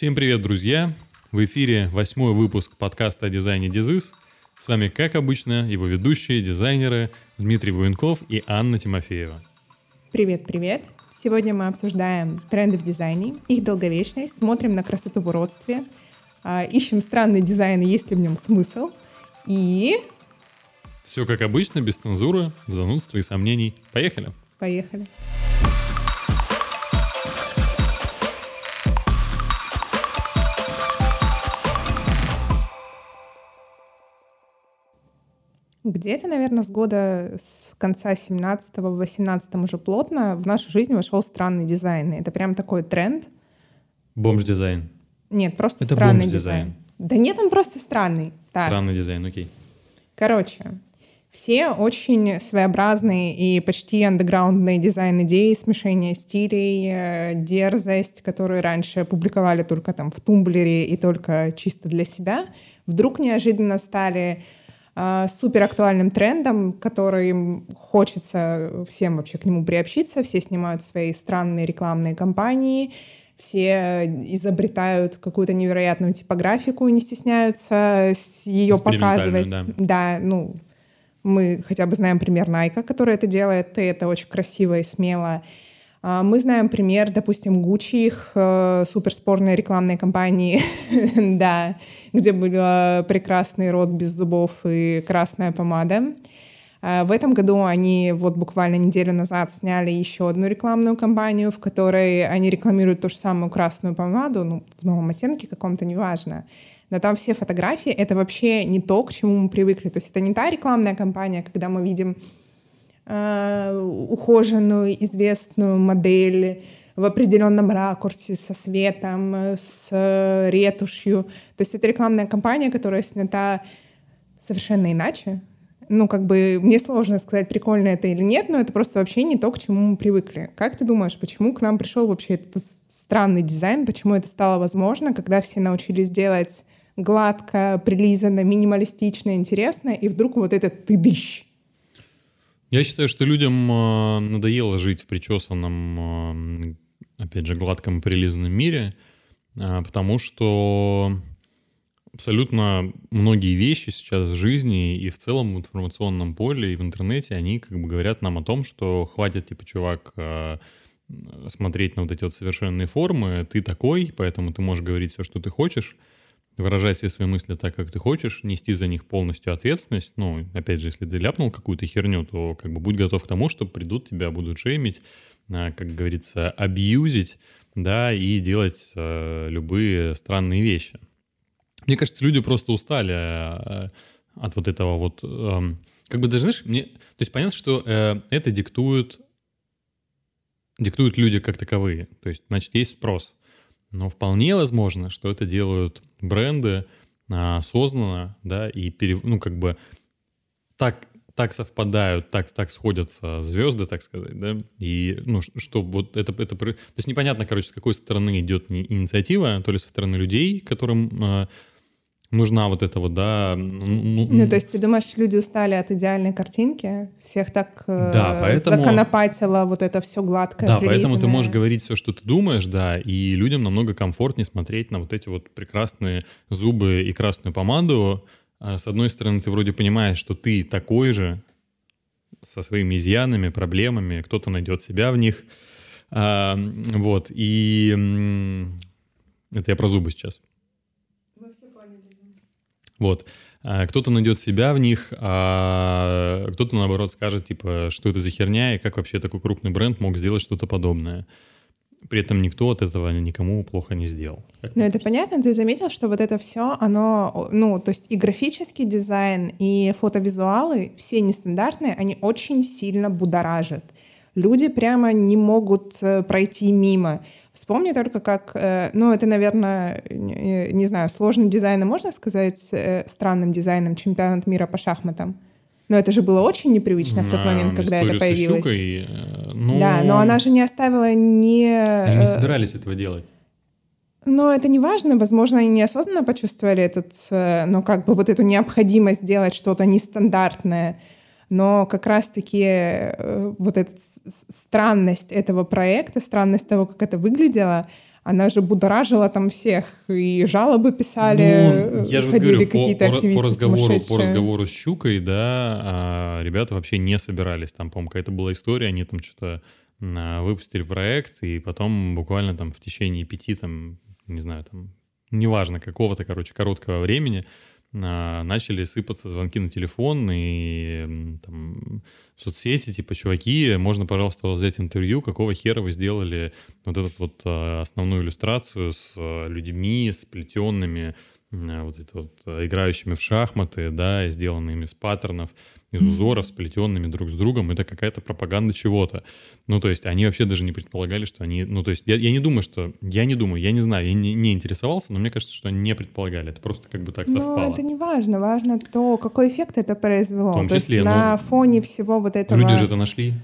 Всем привет, друзья! В эфире восьмой выпуск подкаста о дизайне Дизис. С вами, как обычно, его ведущие, дизайнеры Дмитрий Буенков и Анна Тимофеева. Привет-привет! Сегодня мы обсуждаем тренды в дизайне, их долговечность, смотрим на красоту в уродстве, а, ищем странный дизайн и есть ли в нем смысл. И... Все как обычно, без цензуры, занудства и сомнений. Поехали! Поехали! Где-то, наверное, с года с конца 17-го, 18 уже плотно в нашу жизнь вошел странный дизайн. это прям такой тренд. Бомж-дизайн. Нет, просто это странный дизайн. дизайн. Да нет, он просто странный. Так. Странный дизайн, окей. Короче, все очень своеобразные и почти андеграундные дизайн-идеи, смешение стилей, э, дерзость, которые раньше публиковали только там в Тумблере и только чисто для себя, вдруг неожиданно стали супер актуальным трендом, который хочется всем вообще к нему приобщиться. Все снимают свои странные рекламные кампании, все изобретают какую-то невероятную типографику не стесняются ее показывать. Да. да, ну, мы хотя бы знаем пример Найка, который это делает, и это очень красиво и смело. А, мы знаем пример, допустим, Gucci, их э, суперспорной рекламной кампании, да, где был э, прекрасный рот без зубов и красная помада. А, в этом году они вот буквально неделю назад сняли еще одну рекламную кампанию, в которой они рекламируют ту же самую красную помаду, ну, в новом оттенке каком-то, неважно. Но там все фотографии — это вообще не то, к чему мы привыкли. То есть это не та рекламная кампания, когда мы видим э, ухоженную, известную модель в определенном ракурсе, со светом, с ретушью. То есть это рекламная кампания, которая снята совершенно иначе. Ну, как бы мне сложно сказать, прикольно это или нет, но это просто вообще не то, к чему мы привыкли. Как ты думаешь, почему к нам пришел вообще этот странный дизайн, почему это стало возможно, когда все научились делать гладко, прилизанно, минималистично, интересно, и вдруг вот этот тыдыщ. Я считаю, что людям э, надоело жить в причесанном, э, опять же, гладком прилизанном мире, э, потому что абсолютно многие вещи сейчас в жизни и в целом в информационном поле и в интернете, они как бы говорят нам о том, что хватит, типа, чувак, смотреть на вот эти вот совершенные формы, ты такой, поэтому ты можешь говорить все, что ты хочешь, выражать все свои мысли так, как ты хочешь, нести за них полностью ответственность. Ну, опять же, если ты ляпнул какую-то херню, то как бы будь готов к тому, что придут тебя, будут шеймить, а, как говорится, абьюзить, да, и делать э, любые странные вещи. Мне кажется, люди просто устали э, от вот этого вот... Э, как бы даже, знаешь, мне... То есть понятно, что э, это диктуют диктуют люди как таковые. То есть, значит, есть спрос. Но вполне возможно, что это делают бренды а, осознанно, да, и пере, ну, как бы так, так совпадают, так, так сходятся звезды, так сказать, да, и, ну, что вот это, это, то есть непонятно, короче, с какой стороны идет инициатива, то ли со стороны людей, которым а, нужна вот эта вот, да... Ну, ну, то есть ты думаешь, люди устали от идеальной картинки? Всех так э, да, поэтому... законопатило вот это все гладкое, Да, поэтому ты можешь говорить все, что ты думаешь, да, и людям намного комфортнее смотреть на вот эти вот прекрасные зубы и красную помаду. А с одной стороны, ты вроде понимаешь, что ты такой же, со своими изъянами, проблемами, кто-то найдет себя в них. А, вот, и... Это я про зубы сейчас. Вот. А кто-то найдет себя в них, а кто-то, наоборот, скажет, типа, что это за херня, и как вообще такой крупный бренд мог сделать что-то подобное. При этом никто от этого никому плохо не сделал. Ну, это понятно. Ты заметил, что вот это все, оно, ну, то есть и графический дизайн, и фотовизуалы, все нестандартные, они очень сильно будоражат. Люди прямо не могут э, пройти мимо. Вспомни только, как, э, ну, это, наверное, не, не знаю, сложным дизайном можно сказать, э, странным дизайном чемпионат мира по шахматам. Но это же было очень непривычно в тот момент, когда это появилось. Щукой, э, но... Да, но она же не оставила ни... Они не собирались этого делать. Но это не важно, возможно, они неосознанно почувствовали этот, ну, как бы вот эту необходимость делать что-то нестандартное, но как раз-таки э, вот эта странность этого проекта, странность того, как это выглядело, она же будоражила там всех, и жалобы писали, ну, я же ходили какие-то по, активисты по разговору, по разговору с Щукой, да, а ребята вообще не собирались, там, по-моему, какая-то была история, они там что-то а, выпустили проект, и потом буквально там в течение пяти, там, не знаю, там, неважно, какого-то, короче, короткого времени начали сыпаться звонки на телефон и там, соцсети, типа, чуваки, можно, пожалуйста, взять интервью, какого хера вы сделали вот эту вот а, основную иллюстрацию с а, людьми, сплетенными, вот это вот играющими в шахматы, да, сделанными из паттернов из узоров, сплетенными друг с другом, это какая-то пропаганда чего-то. Ну, то есть они вообще даже не предполагали, что они... Ну, то есть я, я не думаю, что... Я не думаю, я не знаю, я не, не интересовался, но мне кажется, что они не предполагали. Это просто как бы так совпало. Но это не важно. Важно то, какой эффект это произвело. В том числе, то есть на фоне всего вот этого... Люди же это нашли.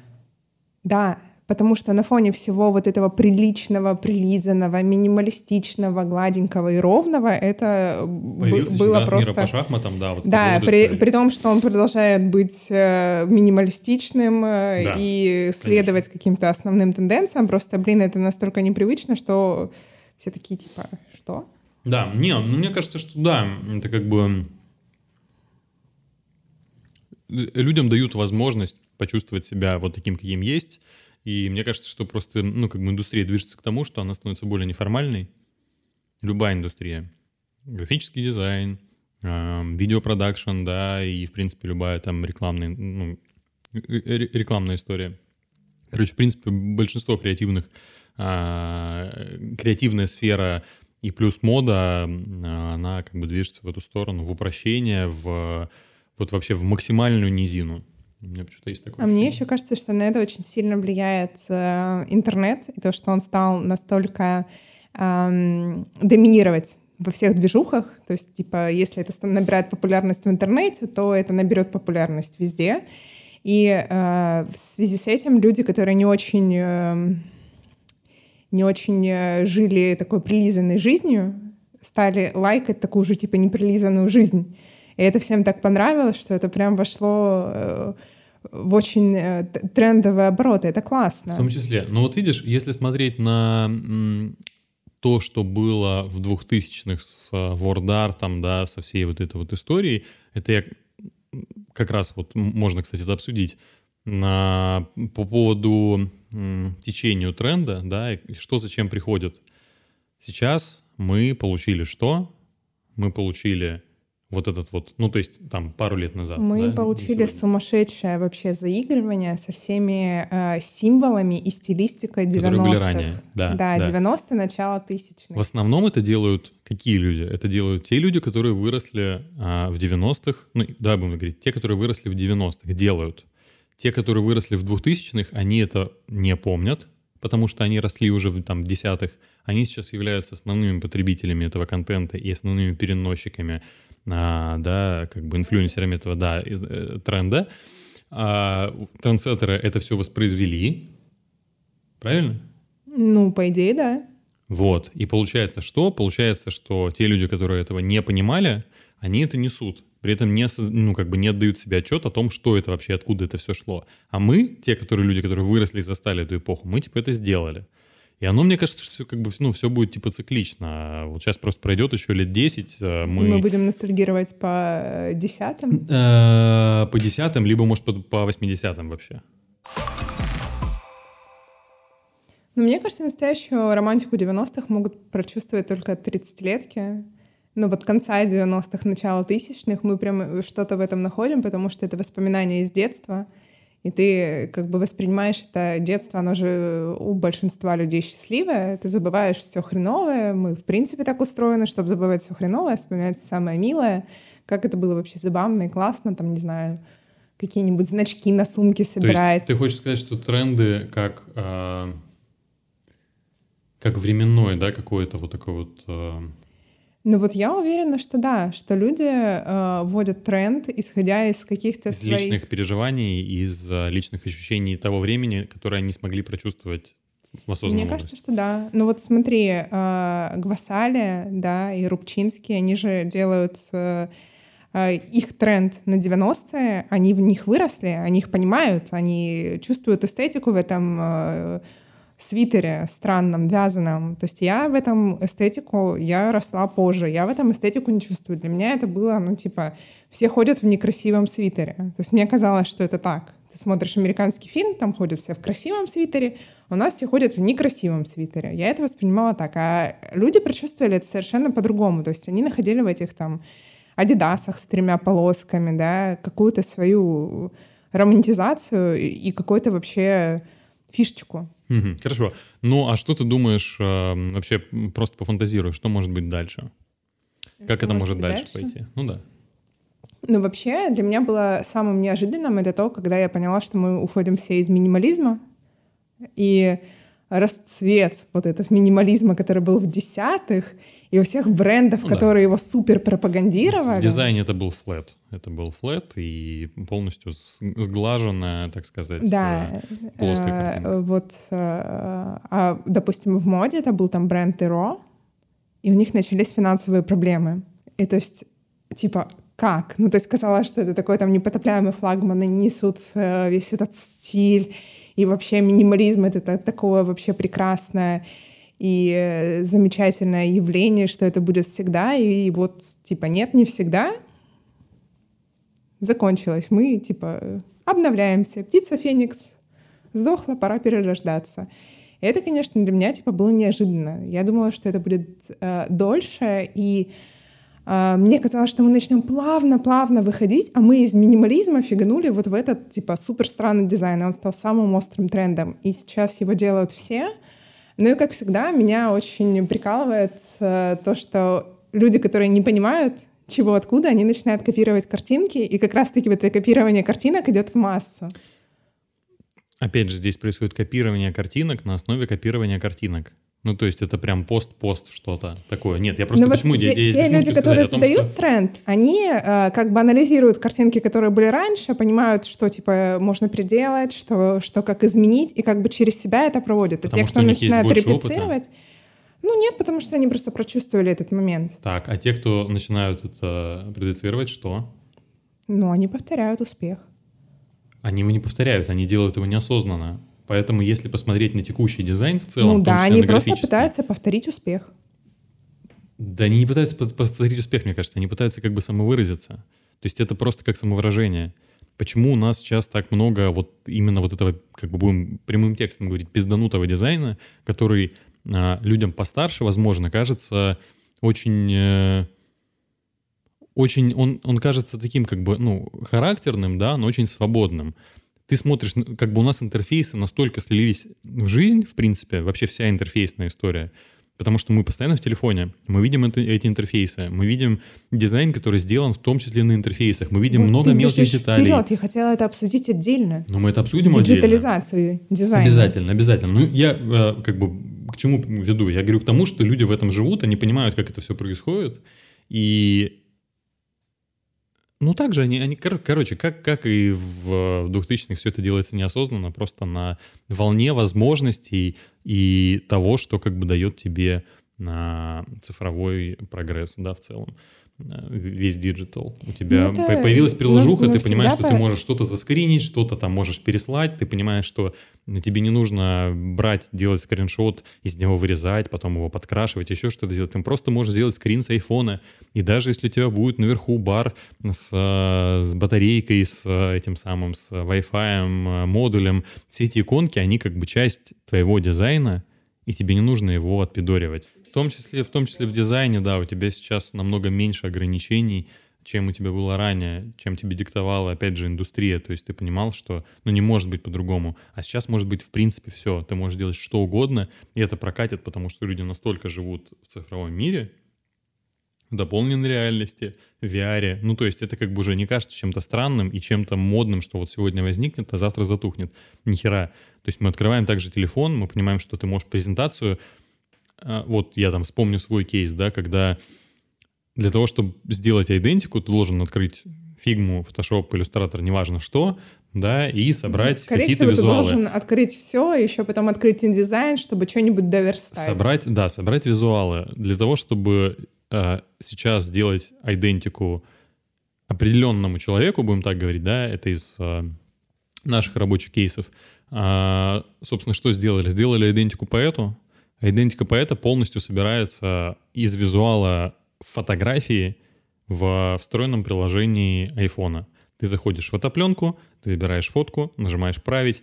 Да, потому что на фоне всего вот этого приличного, прилизанного, минималистичного, гладенького и ровного это Появился было чемпионат просто... по шахматам, да. Вот да, при, при том, что он продолжает быть э, минималистичным э, да, и следовать каким-то основным тенденциям, просто, блин, это настолько непривычно, что все такие типа, что? Да, не, ну мне кажется, что да, это как бы людям дают возможность почувствовать себя вот таким, каким есть, и мне кажется, что просто, ну, как бы индустрия движется к тому, что она становится более неформальной. Любая индустрия. Графический дизайн, э, видеопродакшн, да, и, в принципе, любая там рекламная, ну, рекламная история. Короче, в принципе, большинство креативных, э, креативная сфера и плюс мода, она как бы движется в эту сторону, в упрощение, в вот вообще в максимальную низину. У меня почему-то есть такое. А мне еще кажется, что на это очень сильно влияет э, интернет и то, что он стал настолько э, доминировать во всех движухах. То есть, типа, если это набирает популярность в интернете, то это наберет популярность везде. И э, в связи с этим люди, которые не очень, э, не очень э, жили такой прилизанной жизнью, стали лайкать такую же, типа, неприлизанную жизнь. И это всем так понравилось, что это прям вошло э, в очень э, трендовые обороты. Это классно. В том числе. Но вот видишь, если смотреть на то, что было в 2000-х с WordArt, да, со всей вот этой вот историей, это я как раз вот можно, кстати, это обсудить на, по поводу м, течению тренда, да, и что зачем приходит. Сейчас мы получили что? Мы получили вот этот вот, ну, то есть там пару лет назад. Мы да, получили сумасшедшее вообще заигрывание со всеми э, символами и стилистикой 90-х. Да, да, да. 90-е, начало тысячных. В основном это делают какие люди? Это делают те люди, которые выросли э, в 90-х, ну, да, будем говорить, те, которые выросли в 90-х, делают. Те, которые выросли в 2000-х, они это не помнят, потому что они росли уже в там, десятых. Они сейчас являются основными потребителями этого контента и основными переносчиками да, как бы инфлюенсерами этого, да, э, тренда. А трендсеттеры это все воспроизвели, правильно? Ну, по идее, да. Вот. И получается что? Получается, что те люди, которые этого не понимали, они это несут. При этом не, ну, как бы не отдают себе отчет о том, что это вообще, откуда это все шло. А мы, те которые люди, которые выросли и застали эту эпоху, мы типа это сделали. И оно, мне кажется, что все, как бы, ну, все будет типа циклично. Вот сейчас просто пройдет еще лет 10. Э, мы... мы будем ностальгировать по десятым? Э, по десятым, либо, может, по, по 80-м вообще. Ну, мне кажется, настоящую романтику 90-х могут прочувствовать только 30-летки. Ну, вот конца 90-х, начала тысячных мы прям что-то в этом находим, потому что это воспоминания из детства — и ты как бы воспринимаешь это детство, оно же у большинства людей счастливое, ты забываешь все хреновое, мы в принципе так устроены, чтобы забывать все хреновое, вспоминать самое милое, как это было вообще забавно и классно, там, не знаю, какие-нибудь значки на сумке собирать. То есть ты хочешь сказать, что тренды как, э, как временной, да, какой-то вот такой вот... Э ну вот я уверена, что да, что люди э, вводят тренд, исходя из каких-то из своих... личных переживаний, из э, личных ощущений того времени, которое они смогли прочувствовать в осознанном Мне кажется, что да. Ну вот смотри, э, Гвасали, да, и Рубчинский, они же делают... Э, э их тренд на 90-е, они в них выросли, они их понимают, они чувствуют эстетику в этом э, свитере странном, вязаном. То есть я в этом эстетику, я росла позже, я в этом эстетику не чувствую. Для меня это было, ну, типа, все ходят в некрасивом свитере. То есть мне казалось, что это так. Ты смотришь американский фильм, там ходят все в красивом свитере, у нас все ходят в некрасивом свитере. Я это воспринимала так. А люди прочувствовали это совершенно по-другому. То есть они находили в этих там адидасах с тремя полосками, да, какую-то свою романтизацию и какой-то вообще фишечку. Угу, хорошо. Ну, а что ты думаешь, э, вообще просто пофантазируй, что может быть дальше? Как что это может, может дальше, дальше пойти? Ну да. Ну, вообще, для меня было самым неожиданным это то, когда я поняла, что мы уходим все из минимализма, и расцвет вот этот минимализма, который был в десятых, и у всех брендов, ну, которые да. его супер пропагандировали. В дизайне это был флет. Это был флет и полностью сглаженная, так сказать, да. Э, плоская э. Вот, э, а, допустим, в моде это был там бренд Эро, и у них начались финансовые проблемы. И то есть, типа, как? Ну, то есть казалось, что это такой там непотопляемый флагман, и несут весь этот стиль, и вообще минимализм — это такое вообще прекрасное и э, замечательное явление, что это будет всегда, и вот типа нет, не всегда. Закончилось. Мы типа обновляемся. Птица Феникс сдохла, пора перерождаться. И это, конечно, для меня типа было неожиданно. Я думала, что это будет э, дольше, и э, мне казалось, что мы начнем плавно-плавно выходить, а мы из минимализма фиганули вот в этот типа супер странный дизайн. Он стал самым острым трендом, и сейчас его делают все — ну и, как всегда, меня очень прикалывает э, то, что люди, которые не понимают, чего откуда, они начинают копировать картинки, и как раз-таки вот это копирование картинок идет в массу. Опять же, здесь происходит копирование картинок на основе копирования картинок. Ну, то есть это прям пост-пост что-то такое. Нет, я просто Но почему... Вот я, те, я, те люди, которые том, создают что... тренд, они э, как бы анализируют картинки, которые были раньше, понимают, что, типа, можно приделать, что, что как изменить, и как бы через себя это проводят. А те, кто начинает реплицировать... Опыта? Ну, нет, потому что они просто прочувствовали этот момент. Так, а те, кто начинают это продуцировать, что? Ну, они повторяют успех. Они его не повторяют, они делают его неосознанно. Поэтому, если посмотреть на текущий дизайн в целом, ну да, они просто пытаются повторить успех. Да, они не пытаются повторить успех, мне кажется, они пытаются как бы самовыразиться. То есть это просто как самовыражение. Почему у нас сейчас так много вот именно вот этого, как бы будем прямым текстом говорить, пизданутого дизайна, который а, людям постарше, возможно, кажется очень... Э, очень, он, он кажется таким как бы, ну, характерным, да, но очень свободным ты смотришь, как бы у нас интерфейсы настолько слились в жизнь, в принципе, вообще вся интерфейсная история, потому что мы постоянно в телефоне, мы видим это, эти интерфейсы, мы видим дизайн, который сделан в том числе на интерфейсах, мы видим вот много мелких деталей. Вперед, я хотела это обсудить отдельно. Но мы это обсудим Диджитализации отдельно. дизайна. Обязательно, обязательно. Ну, я э, как бы к чему веду? Я говорю к тому, что люди в этом живут, они понимают, как это все происходит, и ну, также они, они кор- короче, как, как и в, в 2000-х все это делается неосознанно, просто на волне возможностей и того, что как бы дает тебе на цифровой прогресс, да, в целом. Э, весь digital. У тебя ну, это, появилась приложуха, ну, ты понимаешь, что по... ты можешь что-то заскринить, что-то там можешь переслать, ты понимаешь, что тебе не нужно брать, делать скриншот, из него вырезать, потом его подкрашивать, еще что-то делать. Ты просто можешь сделать скрин с айфона, и даже если у тебя будет наверху бар с, с батарейкой, с этим самым, с Wi-Fi модулем, все эти иконки, они как бы часть твоего дизайна, и тебе не нужно его отпидоривать том числе, в том числе в дизайне, да, у тебя сейчас намного меньше ограничений, чем у тебя было ранее, чем тебе диктовала, опять же, индустрия. То есть ты понимал, что ну, не может быть по-другому. А сейчас может быть, в принципе, все. Ты можешь делать что угодно, и это прокатит, потому что люди настолько живут в цифровом мире, в дополненной реальности, в VR. Ну, то есть это как бы уже не кажется чем-то странным и чем-то модным, что вот сегодня возникнет, а завтра затухнет. Ни хера. То есть мы открываем также телефон, мы понимаем, что ты можешь презентацию вот я там вспомню свой кейс, да, когда для того, чтобы сделать идентику, ты должен открыть фигму, Photoshop, иллюстратор, неважно что, да, и собрать Скорее какие-то всего, визуалы. ты должен открыть все, еще потом открыть индизайн, чтобы что-нибудь доверстать. Собрать, да, собрать визуалы. Для того, чтобы э, сейчас сделать идентику определенному человеку, будем так говорить, да, это из э, наших рабочих кейсов, А, собственно, что сделали? Сделали идентику поэту. Идентика поэта полностью собирается из визуала фотографии в встроенном приложении айфона. Ты заходишь в фотопленку, ты забираешь фотку, нажимаешь «Править»,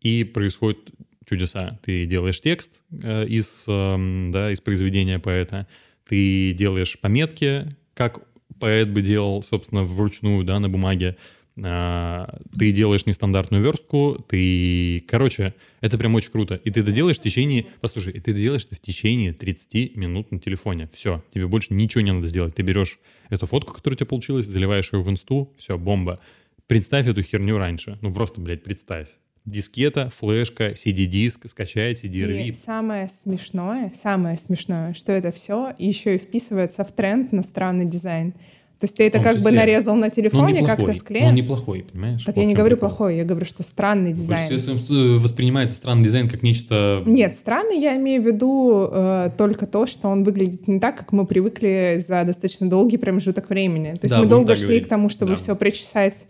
и происходят чудеса. Ты делаешь текст э, из, э, да, из произведения поэта, ты делаешь пометки, как поэт бы делал, собственно, вручную, да, на бумаге, ты делаешь нестандартную верстку, ты... Короче, это прям очень круто. И ты это делаешь в течение... Послушай, и ты это делаешь это в течение 30 минут на телефоне. Все, тебе больше ничего не надо сделать. Ты берешь эту фотку, которая у тебя получилась, заливаешь ее в инсту, все, бомба. Представь эту херню раньше. Ну просто, блядь, представь. Дискета, флешка, CD-диск, скачать CD-RIP. И самое смешное, самое смешное, что это все еще и вписывается в тренд на странный дизайн. То есть ты это как бы нарезал на телефоне, как-то склеил. Он неплохой, понимаешь? Так вот я не говорю плохой, я говорю, что странный дизайн. Э, воспринимается странный дизайн как нечто... Нет, странный я имею в виду э, только то, что он выглядит не так, как мы привыкли за достаточно долгий промежуток времени. То есть да, мы долго шли говорить. к тому, чтобы да. все причесать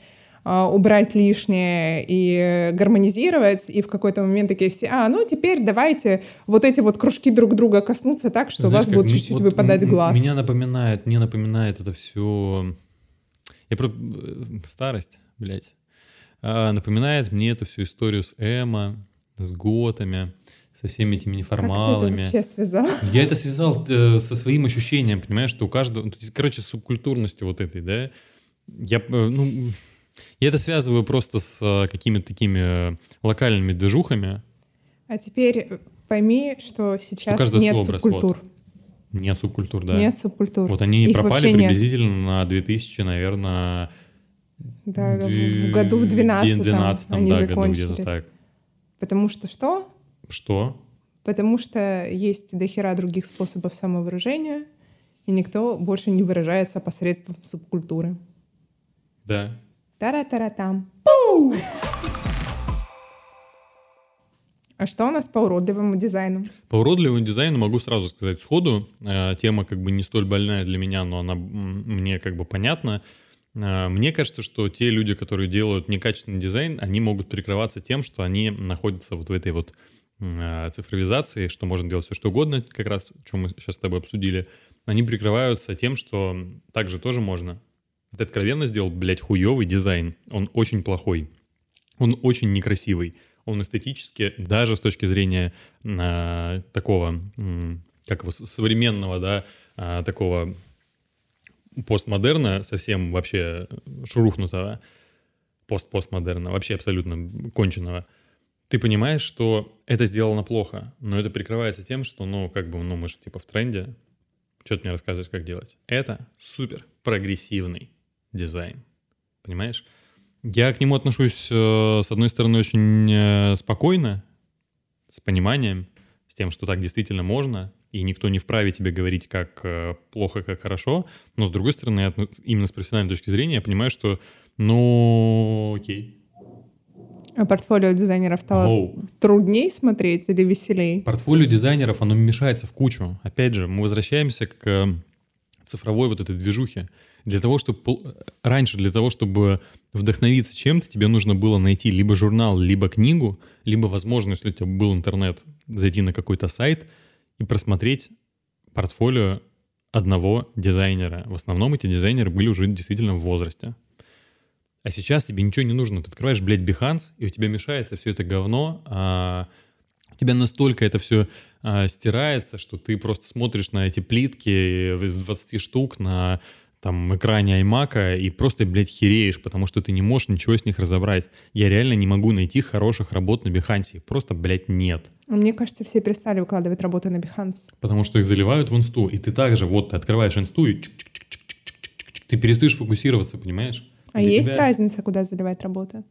убрать лишнее и гармонизировать, и в какой-то момент такие все, а, ну теперь давайте вот эти вот кружки друг друга коснуться так, что Знаешь, у вас будет чуть-чуть вот выпадать глаз. Меня напоминает, мне напоминает это все... Я про э, старость, блядь. А, напоминает мне эту всю историю с Эмо, с готами, со всеми этими неформалами. Как ты это вообще связал? Я это связал э, со своим ощущением, понимаешь, что у каждого... Короче, с субкультурностью вот этой, да? Я, э, ну, я это связываю просто с э, какими-то такими э, локальными движухами. А теперь пойми, что сейчас что нет субкультур. Вот. Нет субкультур, да. Нет субкультур. Вот они Их пропали приблизительно нет. на 2000, наверное... Да, в году в 12 12 они да, году где-то так. Потому что что? Что? Потому что есть дохера других способов самовыражения, и никто больше не выражается посредством субкультуры. Да, Тара-тара-там. А что у нас по уродливому дизайну? По уродливому дизайну могу сразу сказать сходу. Э, тема как бы не столь больная для меня, но она мне как бы понятна. Э, мне кажется, что те люди, которые делают некачественный дизайн, они могут прикрываться тем, что они находятся вот в этой вот э, цифровизации, что можно делать все что угодно, как раз, что мы сейчас с тобой обсудили. Они прикрываются тем, что также тоже можно. Ты откровенно сделал, блядь, хуёвый дизайн. Он очень плохой. Он очень некрасивый. Он эстетически, даже с точки зрения э, такого, э, как его, современного, да, э, такого постмодерна, совсем вообще шурухнутого, пост-постмодерна, вообще абсолютно конченного, ты понимаешь, что это сделано плохо, но это прикрывается тем, что, ну, как бы, ну, мы же типа в тренде, что ты мне рассказываешь, как делать. Это супер прогрессивный дизайн. Понимаешь? Я к нему отношусь, э, с одной стороны, очень э, спокойно, с пониманием, с тем, что так действительно можно, и никто не вправе тебе говорить, как э, плохо, как хорошо. Но, с другой стороны, именно с профессиональной точки зрения, я понимаю, что, ну, окей. А портфолио дизайнеров стало Оу. труднее смотреть или веселее? Портфолио дизайнеров, оно мешается в кучу. Опять же, мы возвращаемся к цифровой вот этой движухе. Для того, чтобы... Раньше для того, чтобы вдохновиться чем-то, тебе нужно было найти либо журнал, либо книгу, либо, возможно, если у тебя был интернет, зайти на какой-то сайт и просмотреть портфолио одного дизайнера. В основном эти дизайнеры были уже действительно в возрасте. А сейчас тебе ничего не нужно. Ты открываешь, блядь, Behance, и у тебя мешается все это говно, а у тебя настолько это все а, стирается, что ты просто смотришь на эти плитки из 20 штук на там экране iMac и просто, блядь, хереешь, потому что ты не можешь ничего с них разобрать. Я реально не могу найти хороших работ на Behance. Просто, блядь, нет. Мне кажется, все перестали выкладывать работы на Behance. Потому что их заливают в инсту. И ты также, вот, ты открываешь инсту и ты перестаешь фокусироваться, понимаешь? А Для есть тебя... разница, куда заливать работы?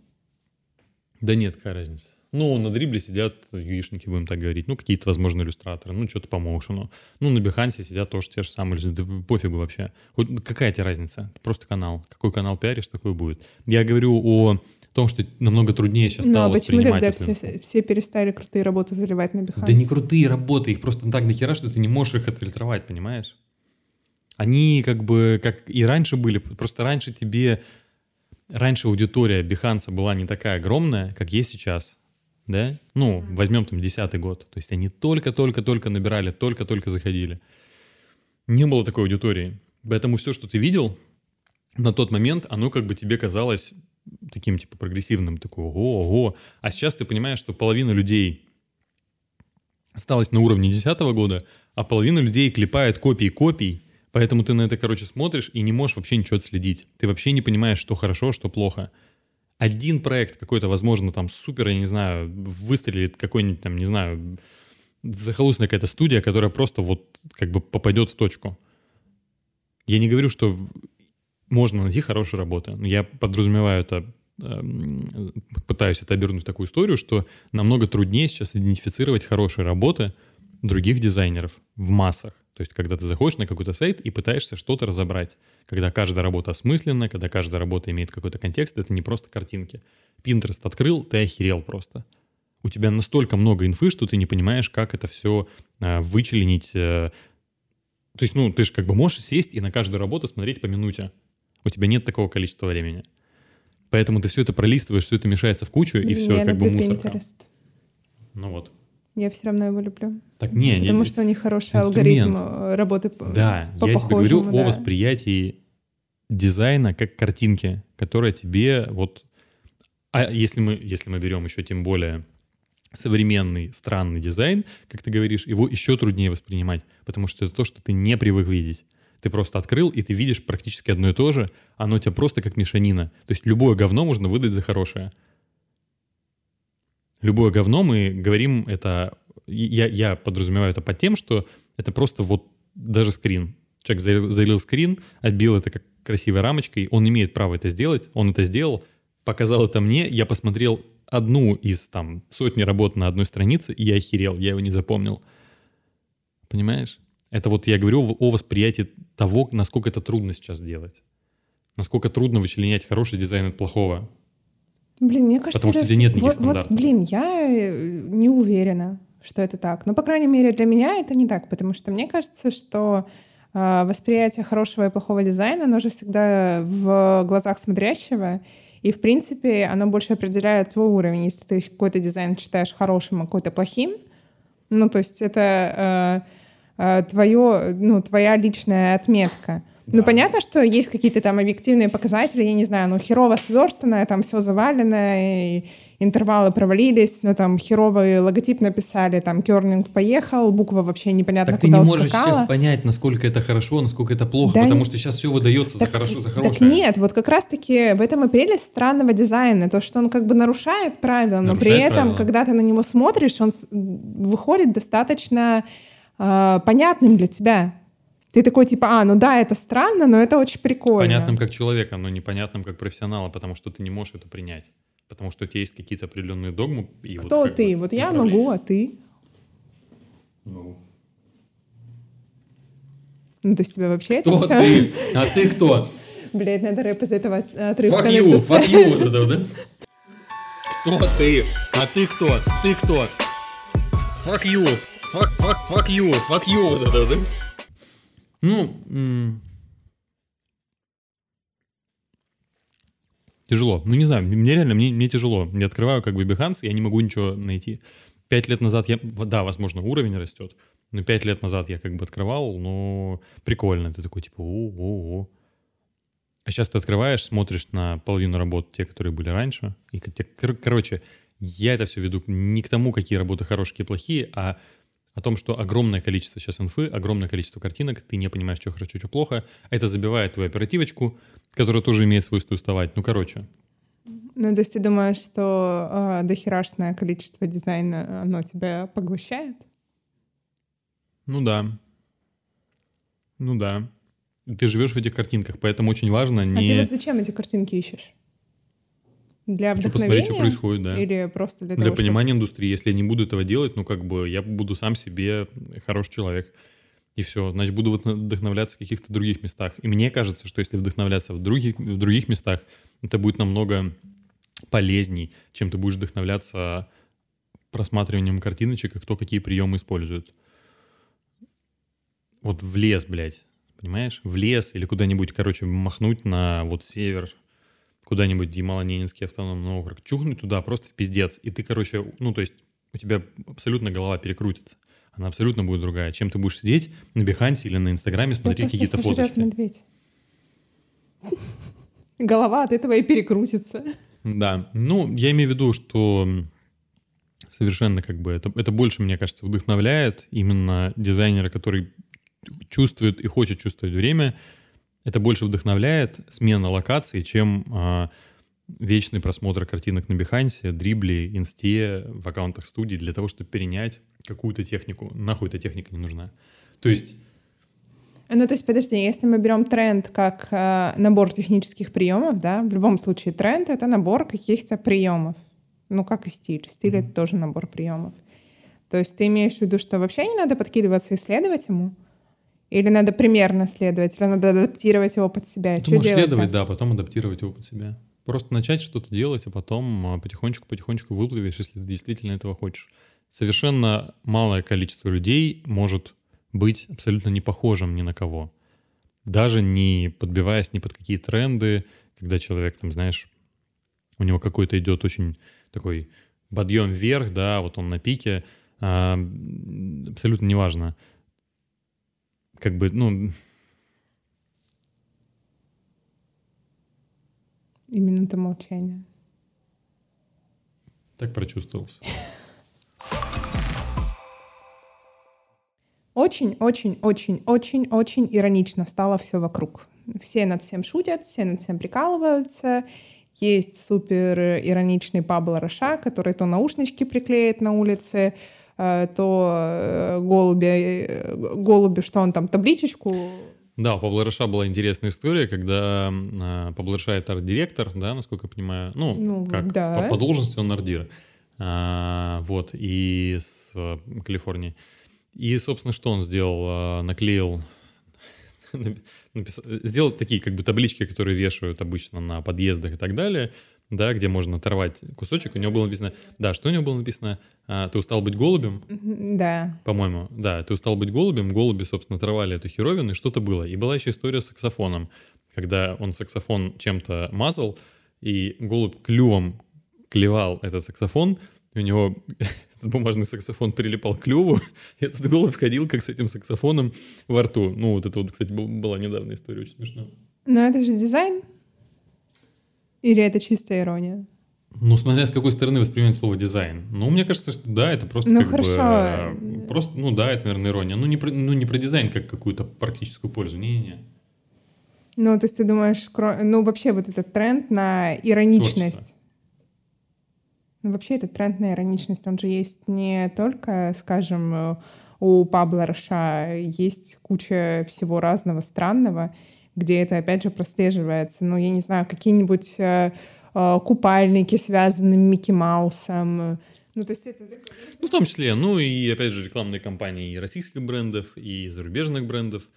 Да нет, какая разница. Ну, на дрибле сидят юишники, будем так говорить. Ну, какие-то, возможно, иллюстраторы. Ну, что-то по моушену. Ну, на Бихансе сидят тоже те же самые люди. Да пофигу вообще. Хоть, какая тебе разница? Просто канал. Какой канал пиаришь, такой будет. Я говорю о том, что намного труднее сейчас стало Но почему тогда все, все перестали крутые работы заливать на Behance? Да не крутые работы, их просто так дохера, что ты не можешь их отфильтровать, понимаешь? Они как бы, как и раньше были, просто раньше тебе, раньше аудитория Behance была не такая огромная, как есть сейчас да? Ну, возьмем там десятый год. То есть они только-только-только набирали, только-только заходили. Не было такой аудитории. Поэтому все, что ты видел на тот момент, оно как бы тебе казалось таким типа прогрессивным, такой ого, ого. А сейчас ты понимаешь, что половина людей осталась на уровне десятого года, а половина людей клепает копии копий, поэтому ты на это, короче, смотришь и не можешь вообще ничего отследить. Ты вообще не понимаешь, что хорошо, что плохо. Один проект какой-то, возможно, там супер, я не знаю, выстрелит какой-нибудь там, не знаю, захолустная какая-то студия, которая просто вот как бы попадет в точку. Я не говорю, что можно найти хорошие работы. Я подразумеваю это, эм, пытаюсь это обернуть в такую историю, что намного труднее сейчас идентифицировать хорошие работы других дизайнеров в массах. То есть, когда ты заходишь на какой-то сайт и пытаешься что-то разобрать, когда каждая работа осмысленна, когда каждая работа имеет какой-то контекст, это не просто картинки. Pinterest открыл, ты охерел просто. У тебя настолько много инфы, что ты не понимаешь, как это все э, вычленить. Э. То есть, ну, ты же как бы можешь сесть и на каждую работу смотреть по минуте. У тебя нет такого количества времени. Поэтому ты все это пролистываешь, все это мешается в кучу, и все Я как бы мусор. Ну вот. Я все равно его люблю. Так не, Потому не, что у них хороший инструмент. алгоритм э, работы Да, по я тебе говорю похожему, о да. восприятии дизайна как картинки, которая тебе вот... А если мы, если мы берем еще тем более современный странный дизайн, как ты говоришь, его еще труднее воспринимать, потому что это то, что ты не привык видеть. Ты просто открыл, и ты видишь практически одно и то же, оно у тебя просто как мешанина. То есть любое говно можно выдать за хорошее. Любое говно мы говорим это... Я, я подразумеваю это под тем, что это просто вот даже скрин. Человек залил, залил скрин, отбил это как красивой рамочкой, он имеет право это сделать, он это сделал, показал это мне, я посмотрел одну из там сотни работ на одной странице, и я охерел, я его не запомнил. Понимаешь? Это вот я говорю о восприятии того, насколько это трудно сейчас делать. Насколько трудно вычленять хороший дизайн от плохого. Блин, мне кажется, Потому что это нет никаких вот, вот, стандартов. блин, я э, не уверена, что это так. Но, по крайней мере, для меня это не так, потому что мне кажется, что э, восприятие хорошего и плохого дизайна, оно же всегда в глазах смотрящего, и, в принципе, оно больше определяет твой уровень. Если ты какой-то дизайн считаешь хорошим, а какой-то плохим, ну, то есть это э, э, твое, ну, твоя личная отметка. Ну, Да. понятно, что есть какие-то там объективные показатели, я не знаю, ну, херово сверстанное, там все завалено, интервалы провалились, но там херовый логотип написали, там кернинг поехал, буква вообще непонятно Так ты куда не можешь ускакала. сейчас понять, насколько это хорошо, насколько это плохо, Да потому не- что сейчас все выдается за Так- хорошо, за Так хорошее. нет, вот как раз-таки в этом и прелесть странного дизайна, то, что он как бы нарушает правила, но при Нарушает этом, правила. когда ты на него смотришь, он выходит достаточно э, понятным для тебя. Ты такой типа, а, ну да, это странно, но это очень прикольно. Понятным как человека, но непонятным как профессионала, потому что ты не можешь это принять. Потому что у тебя есть какие-то определенные догмы. И вот Кто как ты? бы Вот я могу, а ты? Ну. Ну, то есть тебя вообще это Кто все... ты? А ты кто? Блядь, надо рэп из этого отрывка Fuck you, fuck you, вот это, вот, да? Кто ты? А ты кто? Ты кто? Fuck you, fuck, fuck, fuck you, fuck you, вот это, да? Ну, тяжело. Ну, не знаю, мне реально, мне, мне тяжело. Я открываю как бы Behance, я не могу ничего найти. Пять лет назад я, да, возможно, уровень растет, но пять лет назад я как бы открывал, но прикольно. Ты такой, типа, о-о-о. А сейчас ты открываешь, смотришь на половину работ, те, которые были раньше. И, кор- короче, я это все веду не к тому, какие работы хорошие, какие плохие, а о том, что огромное количество сейчас инфы, огромное количество картинок, ты не понимаешь, что хорошо, что плохо. Это забивает твою оперативочку, которая тоже имеет свойство уставать. Ну, короче, Ну, то есть ты думаешь, что э, дохерашное количество дизайна, оно тебя поглощает? ну да. Ну да. Ты живешь в этих картинках, поэтому очень важно А ты не... вот зачем эти картинки ищешь? Для Хочу вдохновения? посмотреть, что происходит, да. Или просто для, Для того, понимания индустрии. Если я не буду этого делать, ну, как бы, я буду сам себе хороший человек. И все. Значит, буду вдохновляться в каких-то других местах. И мне кажется, что если вдохновляться в других, в других местах, это будет намного полезней, чем ты будешь вдохновляться просматриванием картиночек и кто какие приемы использует. Вот в лес, блядь, понимаешь? В лес или куда-нибудь, короче, махнуть на вот север, куда-нибудь Ямало-Ненецкий автономный округ, чухнуть туда просто в пиздец. И ты, короче, ну, то есть у тебя абсолютно голова перекрутится. Она абсолютно будет другая. Чем ты будешь сидеть на Бихансе или на Инстаграме смотреть какие-то фоточки. медведь. Голова от этого и перекрутится. Да. Ну, я имею в виду, что совершенно как бы это, это больше, мне кажется, вдохновляет именно дизайнера, который чувствует и хочет чувствовать время. Это больше вдохновляет смена локации, чем а, вечный просмотр картинок на Бихансе, дрибли, инсте, в аккаунтах студии для того, чтобы перенять какую-то технику. Нахуй эта техника не нужна. То есть... Ну, то есть, подожди, если мы берем тренд как э, набор технических приемов, да, в любом случае тренд — это набор каких-то приемов. Ну, как и стиль. Стиль — это тоже набор приемов. То есть ты имеешь в виду, что вообще не надо подкидываться и следовать ему? Или надо примерно следовать, или надо адаптировать его под себя? Ты можешь следовать, да, потом адаптировать его под себя. Просто начать что-то делать, а потом потихонечку-потихонечку выплывешь, если ты действительно этого хочешь. Совершенно малое количество людей может быть абсолютно не похожим ни на кого. Даже не подбиваясь ни под какие тренды, когда человек, там, знаешь, у него какой-то идет очень такой подъем вверх, да, вот он на пике, а, абсолютно неважно. Как бы, ну, Именно это молчание. Так прочувствовался. Очень, очень, очень, очень, очень иронично стало все вокруг. Все над всем шутят, все над всем прикалываются. Есть супер ироничный Пабло Роша, который то наушнички приклеит на улице, то э, голуби, э, голуби, что он там, табличечку да, у Павла Рыша была интересная история, когда э, Павла Рыша это арт-директор, да, насколько я понимаю, ну, ну как да. по, по должности он ардир, а, вот, и с Калифорнии. И, собственно, что он сделал? А, наклеил, написал, сделал такие как бы таблички, которые вешают обычно на подъездах и так далее, да, где можно оторвать кусочек. У него было написано, да, что у него было написано? А, ты устал быть голубем? Да. По-моему, да, ты устал быть голубем. Голуби, собственно, оторвали эту херовину, и что-то было. И была еще история с саксофоном, когда он саксофон чем-то мазал, и голубь клювом клевал этот саксофон, и у него этот бумажный саксофон прилипал к клюву, и этот голубь ходил как с этим саксофоном во рту. Ну, вот это вот, кстати, была недавняя история, очень смешно. Но это же дизайн. Или это чистая ирония? Ну, смотря с какой стороны воспринимать слово дизайн. Ну, мне кажется, что да, это просто ну, как хорошо. бы... Э, просто, ну да, это, наверное, ирония. Ну не, про, ну, не про дизайн как какую-то практическую пользу. Не-не-не. Ну, то есть ты думаешь, ну, вообще вот этот тренд на ироничность. Творчество. Ну, вообще этот тренд на ироничность, он же есть не только, скажем, у Пабло Роша, есть куча всего разного странного, где это, опять же, прослеживается. Ну, я не знаю, какие-нибудь э, э, купальники, связанные с Микки Маусом. Ну, то есть это... Ну, в том числе, ну и, опять же, рекламные кампании и российских брендов, и зарубежных брендов.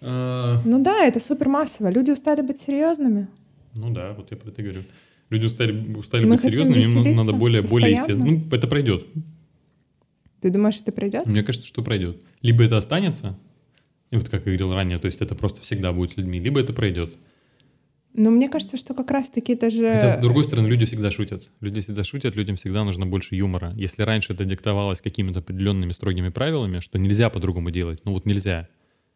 А... Ну да, это супер массово. Люди устали быть серьезными. Ну да, вот я про это говорю. Люди устали, устали быть серьезными, им надо более, более естественно. Ну, это пройдет. Ты думаешь, это пройдет? Мне кажется, что пройдет. Либо это останется, и вот как я говорил ранее, то есть это просто всегда будет с людьми, либо это пройдет. Но мне кажется, что как раз-таки это же... Хотя, с другой стороны, люди всегда шутят. Люди всегда шутят, людям всегда нужно больше юмора. Если раньше это диктовалось какими-то определенными строгими правилами, что нельзя по-другому делать, ну вот нельзя.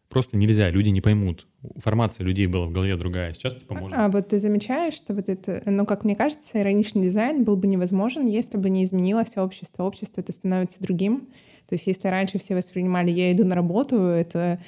Просто нельзя, люди не поймут. Формация людей была в голове другая, сейчас типа можно. А вот ты замечаешь, что вот это, ну, как мне кажется, ироничный дизайн был бы невозможен, если бы не изменилось общество. Общество это становится другим. То есть если раньше все воспринимали «я иду на работу», это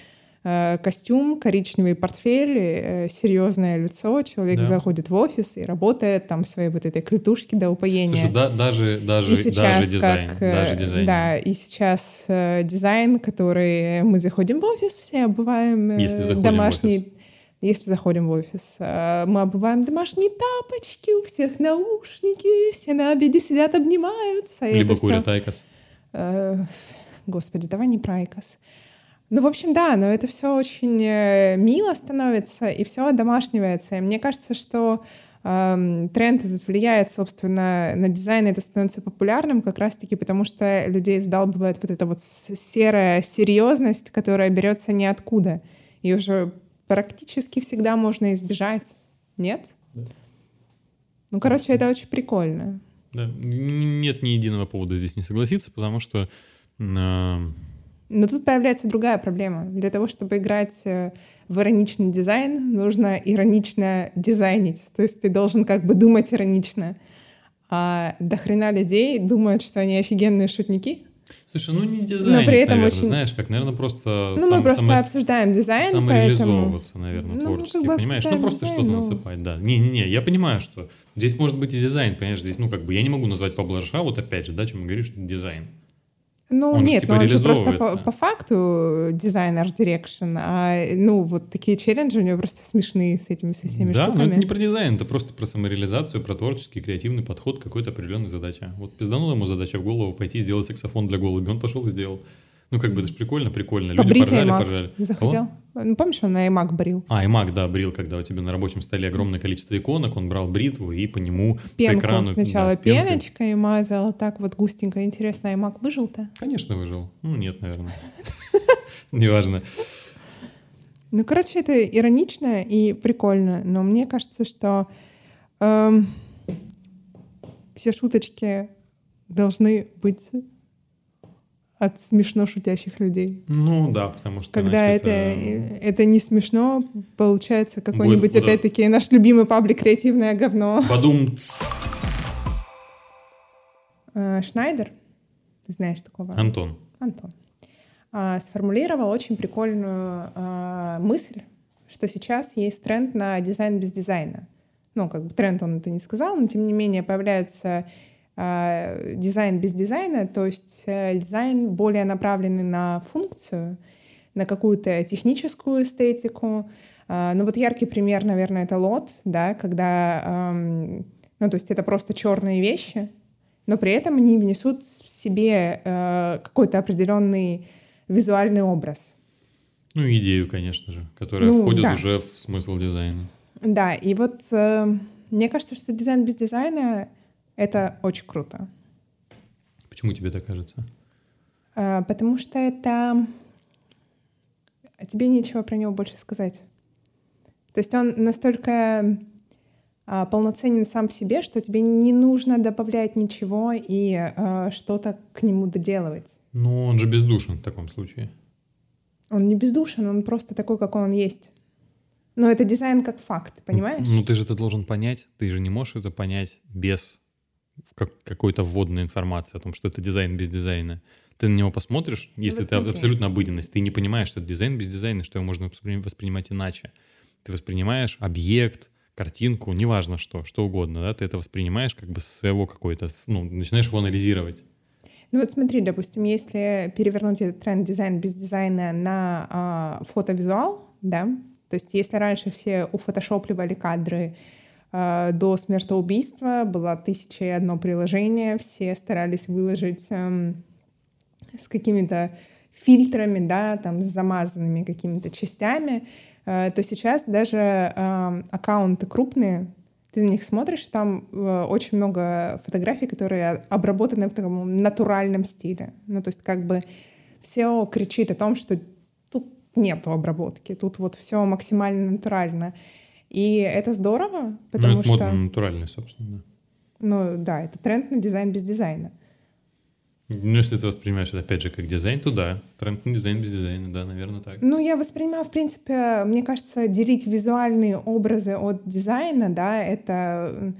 Э, костюм, коричневый портфель, э, серьезное лицо, человек да. заходит в офис и работает там своей вот этой клетушки до упоения. Слушай, да, даже, даже, и сейчас даже дизайн. Как, э, даже дизайн. Да, и сейчас э, дизайн, который мы заходим в офис, все обуваем э, домашний... Если заходим в офис, мы обуваем домашние тапочки, у всех наушники, все на обеде сидят, обнимаются. Либо курят все... IQOS. Господи, давай не про IQOS. Ну, в общем, да, но это все очень э, мило становится, и все одомашнивается. И мне кажется, что эм, тренд этот влияет, собственно, на дизайн, и это становится популярным как раз-таки потому, что людей задалбывает вот эта вот серая серьезность, которая берется ниоткуда. Ее уже практически всегда можно избежать. Нет? Ну, короче, это очень прикольно. Да. Нет ни единого повода здесь не согласиться, потому что... Э... Но тут появляется другая проблема. Для того, чтобы играть э, в ироничный дизайн, нужно иронично дизайнить. То есть ты должен как бы думать иронично. А до хрена людей думают, что они офигенные шутники, Слушай, ну не дизайн, Но при этом наверное, очень... знаешь, как, наверное, просто... Ну, сам, мы просто само... обсуждаем дизайн, Самореализовываться, поэтому... наверное, ну, творчески, как бы понимаешь? Ну, просто что-то ну... насыпать, да. Не-не-не, я понимаю, что здесь может быть и дизайн, понимаешь, здесь, ну, как бы, я не могу назвать Пабло вот опять же, да, чем это дизайн. Ну, он нет, же, типа, но он же просто по, по факту дизайнер direction, а, ну, вот такие челленджи у него просто смешные с этими со всеми да, штуками. Да, но это не про дизайн, это просто про самореализацию, про творческий, креативный подход к какой-то определенной задаче. Вот пизданула ему задача в голову пойти сделать саксофон для голуби, он пошел и сделал. Ну, как бы, это же прикольно, прикольно. Люди Побрить поржали, iMac. поржали. Захотел? Кого? Ну, помнишь, он на iMac брил? А, iMac, да, брил, когда у тебя на рабочем столе огромное количество иконок, он брал бритву и по нему Пенку по экрану... сначала да, пеночкой мазал, так вот густенько. Интересно, iMac выжил-то? Конечно, выжил. Ну, нет, наверное. Неважно. Ну, короче, это иронично и прикольно, но мне кажется, что эм, все шуточки должны быть от смешно шутящих людей. Ну да, потому что... Когда это, это... это не смешно, получается какой-нибудь, Будет, опять-таки, наш любимый паблик «Креативное говно». Бадум. Э, Шнайдер, ты знаешь такого? Антон. Антон. А, сформулировал очень прикольную а, мысль, что сейчас есть тренд на дизайн без дизайна. Ну, как бы тренд он это не сказал, но тем не менее появляются Э, дизайн без дизайна, то есть э, дизайн более направленный на функцию, на какую-то техническую эстетику. Э, ну вот яркий пример, наверное, это лот, да, когда, ну то есть это просто черные вещи, но при этом они внесут в себе какой-то определенный визуальный образ. Ну, идею, конечно же, которая ну, входит да. уже в смысл дизайна. Да, и вот э, мне кажется, что дизайн без дизайна это очень круто. Почему тебе так кажется? А, потому что это... Тебе нечего про него больше сказать. То есть он настолько а, полноценен сам в себе, что тебе не нужно добавлять ничего и а, что-то к нему доделывать. Ну, он же бездушен в таком случае. Он не бездушен, он просто такой, какой он есть. Но это дизайн как факт, понимаешь? Ну, ну ты же это должен понять. Ты же не можешь это понять без как, какой-то вводной информации о том, что это дизайн без дизайна. Ты на него посмотришь, ну, если это абсолютно обыденность, ты не понимаешь, что это дизайн без дизайна, что его можно воспринимать иначе. Ты воспринимаешь объект, картинку, неважно что, что угодно, да, ты это воспринимаешь как бы своего какой-то, ну, начинаешь его анализировать. Ну вот смотри, допустим, если перевернуть этот тренд дизайн без дизайна на а, фотовизуал, да, то есть если раньше все уфотошопливали кадры, до смертоубийства было тысяча и одно приложение, все старались выложить эм, с какими-то фильтрами, да, там, с замазанными какими-то частями, э, то сейчас даже э, аккаунты крупные, ты на них смотришь, там э, очень много фотографий, которые обработаны в таком натуральном стиле. Ну, то есть как бы все кричит о том, что тут нету обработки, тут вот все максимально натурально. И это здорово, потому ну, это что... модно натуральный, собственно, да. Ну да, это тренд на дизайн без дизайна. Ну, если ты воспринимаешь это, опять же, как дизайн, то да. Тренд на дизайн без дизайна, да, наверное, так. Ну, я воспринимаю, в принципе, мне кажется, делить визуальные образы от дизайна, да, это...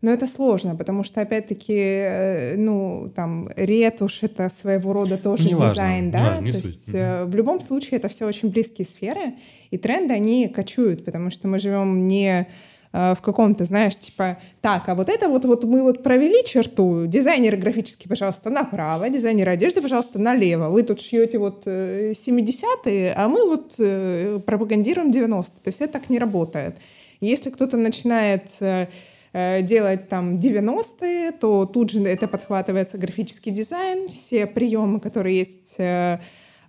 Но это сложно, потому что, опять-таки, э, ну, там, ретушь — это своего рода тоже не дизайн, важно. да? да не То суть. есть угу. в любом случае это все очень близкие сферы, и тренды, они кочуют, потому что мы живем не э, в каком-то, знаешь, типа, так, а вот это вот, вот мы вот провели черту, дизайнеры графические, пожалуйста, направо, дизайнеры одежды, пожалуйста, налево. Вы тут шьете вот 70-е, э, а мы вот пропагандируем 90-е. То есть это так не работает. Если кто-то начинает делать там 90-е, то тут же это подхватывается графический дизайн, все приемы, которые есть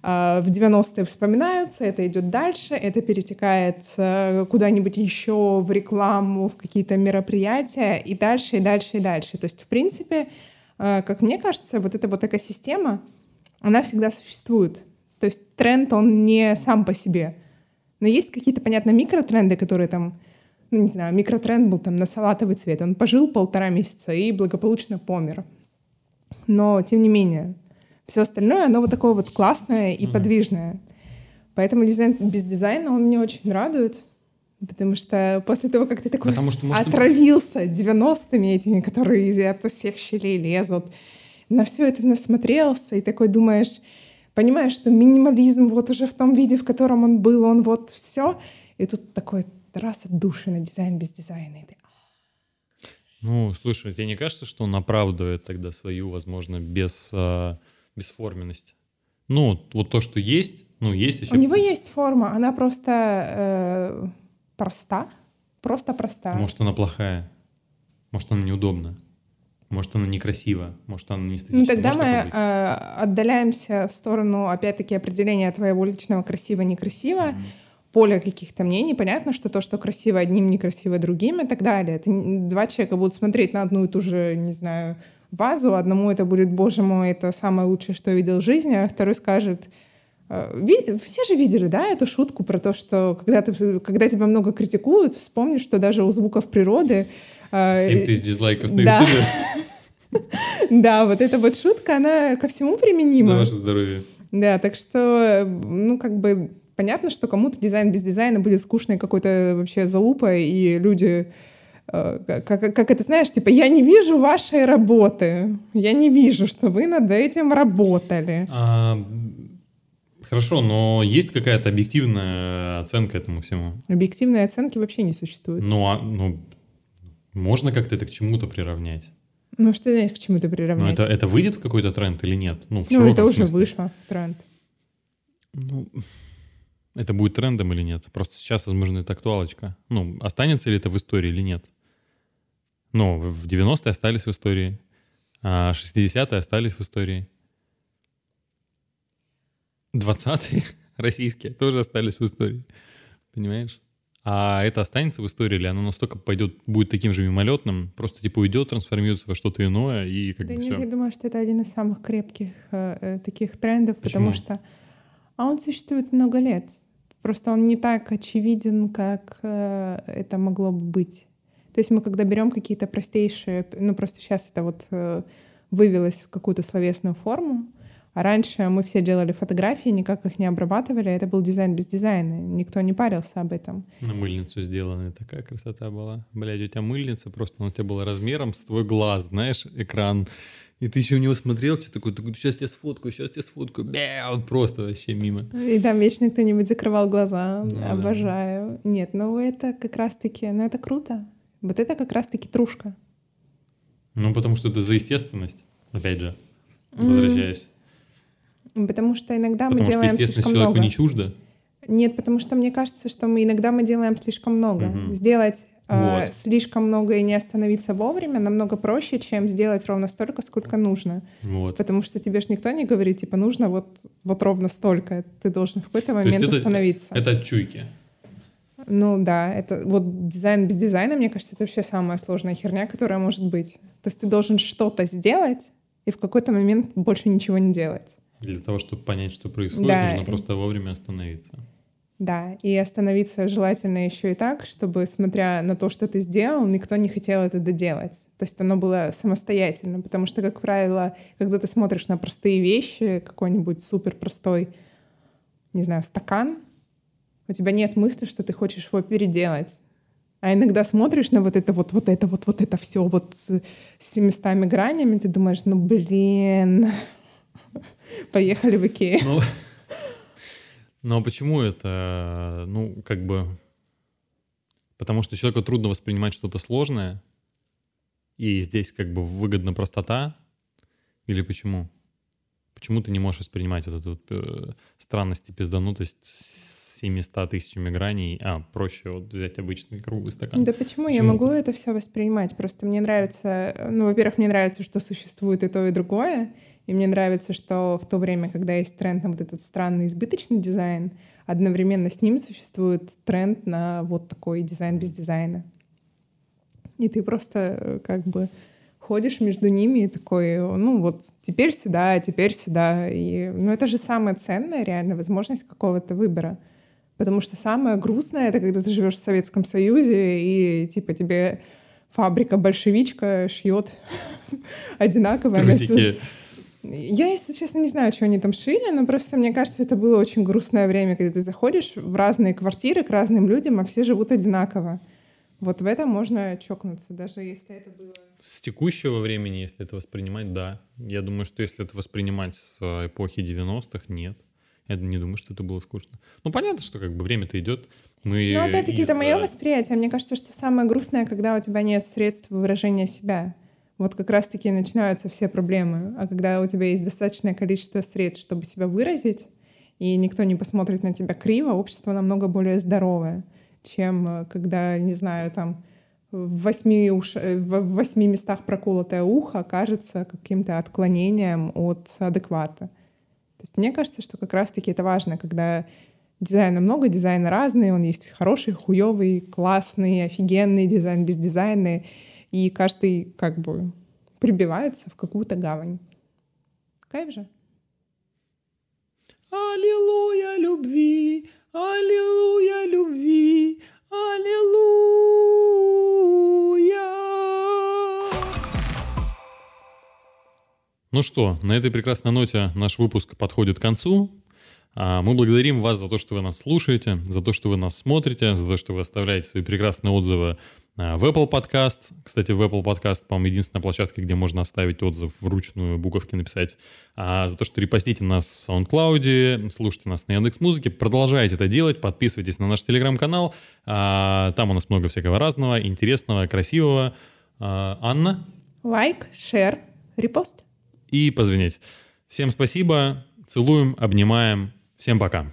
а, в 90-е вспоминаются, это идет дальше, это перетекает э, куда-нибудь еще в рекламу, в какие-то мероприятия и дальше, и дальше, и дальше. То есть, в принципе, э, как мне кажется, вот эта вот экосистема, она всегда существует. То есть тренд, он не сам по себе. Но есть какие-то, понятно, микротренды, которые там ну, не знаю, микротренд был там на салатовый цвет. Он пожил полтора месяца и благополучно помер. Но, тем не менее, все остальное, оно вот такое вот классное и mm-hmm. подвижное. Поэтому дизайн без дизайна, он мне очень радует. Потому что после того, как ты такой Потому что, может, отравился 90-ми этими, которые из от всех щелей лезут, на все это насмотрелся и такой думаешь, понимаешь, что минимализм вот уже в том виде, в котором он был, он вот все, и тут такой раз отдушина дизайн без дизайна, и ты ну, слушай, тебе не кажется, что он оправдывает тогда свою, возможно, без, э, бесформенность? Ну, вот то, что есть, ну, есть еще... У него есть форма, она просто э, проста, просто проста. Может, она плохая, может, она неудобна. Может, она некрасива, может, она не эстетична. Ну, тогда может мы э, отдаляемся в сторону, опять-таки, определения твоего личного красиво-некрасиво. Mm-hmm поле каких-то мнений. Понятно, что то, что красиво одним, некрасиво другим и так далее. Это два человека будут смотреть на одну и ту же, не знаю, вазу. Одному это будет, боже мой, это самое лучшее, что я видел в жизни, а второй скажет, «Э, все же видели, да, эту шутку про то, что когда, ты, когда тебя много критикуют, вспомни, что даже у звуков природы... 7 э, тысяч дизлайков на да. Да, вот эта вот шутка, она ко всему применима. За ваше здоровье. Да, так что, ну, как бы Понятно, что кому-то дизайн без дизайна будет скучной какой-то вообще залупой, и люди э, как, как это знаешь, типа, я не вижу вашей работы, я не вижу, что вы над этим работали. А, хорошо, но есть какая-то объективная оценка этому всему? Объективной оценки вообще не существует. Ну, а, ну можно как-то это к чему-то приравнять? Ну, что знаешь, к чему-то приравнять? Ну, это, это выйдет в какой-то тренд или нет? Ну, ну это уже смысле. вышло в тренд. Ну, это будет трендом или нет? Просто сейчас, возможно, это актуалочка. Ну, останется ли это в истории или нет? Ну, в 90-е остались в истории, а 60-е остались в истории. 20-е российские тоже остались в истории. Понимаешь? А это останется в истории или оно настолько пойдет, будет таким же мимолетным, просто типа уйдет, трансформируется во что-то иное и как да бы нет, все. я думаю, что это один из самых крепких э, э таких трендов, Почему? потому что а он существует много лет. Просто он не так очевиден, как э, это могло бы быть. То есть мы когда берем какие-то простейшие, ну просто сейчас это вот э, вывелось в какую-то словесную форму, а раньше мы все делали фотографии, никак их не обрабатывали, это был дизайн без дизайна, никто не парился об этом. На мыльницу сделана такая красота была. Блядь, у тебя мыльница просто, она у тебя была размером с твой глаз, знаешь, экран. И ты еще у него смотрел, что такое, такой, сейчас я сфоткаю, сейчас я сфоткаю. Бя, он просто вообще мимо. И там вечно кто-нибудь закрывал глаза. Ну, Обожаю. Да. Нет, ну это как раз-таки, ну это круто. Вот это как раз-таки трушка. Ну, потому что это за естественность, опять же, возвращаясь. Mm. Потому что иногда потому мы делаем что слишком человеку много. не чуждо? Нет, потому что мне кажется, что мы иногда мы делаем слишком много. Угу. Сделать вот. слишком много и не остановиться вовремя намного проще, чем сделать ровно столько, сколько нужно. Вот. Потому что тебе же никто не говорит, типа, нужно вот, вот ровно столько. Ты должен в какой-то момент это, остановиться. Это от чуйки. Ну да, это вот дизайн без дизайна, мне кажется, это вообще самая сложная херня, которая может быть. То есть ты должен что-то сделать и в какой-то момент больше ничего не делать. Для того, чтобы понять, что происходит, да. нужно просто вовремя остановиться. Да, и остановиться желательно еще и так, чтобы, смотря на то, что ты сделал, никто не хотел это доделать. То есть оно было самостоятельно, потому что, как правило, когда ты смотришь на простые вещи, какой-нибудь супер простой, не знаю, стакан, у тебя нет мысли, что ты хочешь его переделать. А иногда смотришь на вот это вот, вот это вот, вот это все вот с 700 гранями, ты думаешь, ну блин, поехали в Икею. Ну, ну а почему это, ну, как бы... Потому что человеку трудно воспринимать что-то сложное, и здесь как бы выгодна простота, или почему? Почему ты не можешь воспринимать вот эту вот, э, странность и пизданутость с 700 тысячами граней, а проще вот взять обычный круглый стакан? Да почему? почему? Я могу это все воспринимать, просто мне нравится, ну, во-первых, мне нравится, что существует и то, и другое, и мне нравится, что в то время, когда есть тренд на вот этот странный избыточный дизайн, одновременно с ним существует тренд на вот такой дизайн без дизайна. И ты просто э, как бы ходишь между ними и такой, ну вот теперь сюда, теперь сюда. И, ну это же самая ценная реально возможность какого-то выбора. Потому что самое грустное — это когда ты живешь в Советском Союзе, и типа тебе фабрика-большевичка шьет одинаково. Трусики. Я, если честно, не знаю, что они там шили, но просто мне кажется, это было очень грустное время, когда ты заходишь в разные квартиры к разным людям, а все живут одинаково. Вот в этом можно чокнуться, даже если это было... С текущего времени, если это воспринимать, да. Я думаю, что если это воспринимать с эпохи 90-х, нет. Я не думаю, что это было скучно. Ну, понятно, что как бы время-то идет. Мы Но опять-таки это мое восприятие. Мне кажется, что самое грустное, когда у тебя нет средств выражения себя. Вот как раз-таки начинаются все проблемы. А когда у тебя есть достаточное количество средств, чтобы себя выразить, и никто не посмотрит на тебя криво, общество намного более здоровое чем э, когда, не знаю, там в восьми, уш... Э, в восьми местах проколотое ухо окажется каким-то отклонением от адеквата. То есть мне кажется, что как раз-таки это важно, когда дизайна много, дизайн разный, он есть хороший, хуёвый, классный, офигенный дизайн, без и каждый как бы прибивается в какую-то гавань. Кайф же. Аллилуйя любви, Аллилуйя любви, Аллилуйя. Ну что, на этой прекрасной ноте наш выпуск подходит к концу. А, мы благодарим вас за то, что вы нас слушаете, за то, что вы нас смотрите, за то, что вы оставляете свои прекрасные отзывы в Apple Podcast. Кстати, в Apple Podcast, по-моему, единственная площадка, где можно оставить отзыв вручную, буковки написать. А за то, что репостите нас в SoundCloud, слушайте нас на Яндекс.Музыке, продолжайте это делать, подписывайтесь на наш Телеграм-канал. А, там у нас много всякого разного, интересного, красивого. А, Анна? Лайк, share, репост. И позвонить. Всем спасибо, целуем, обнимаем. Всем пока.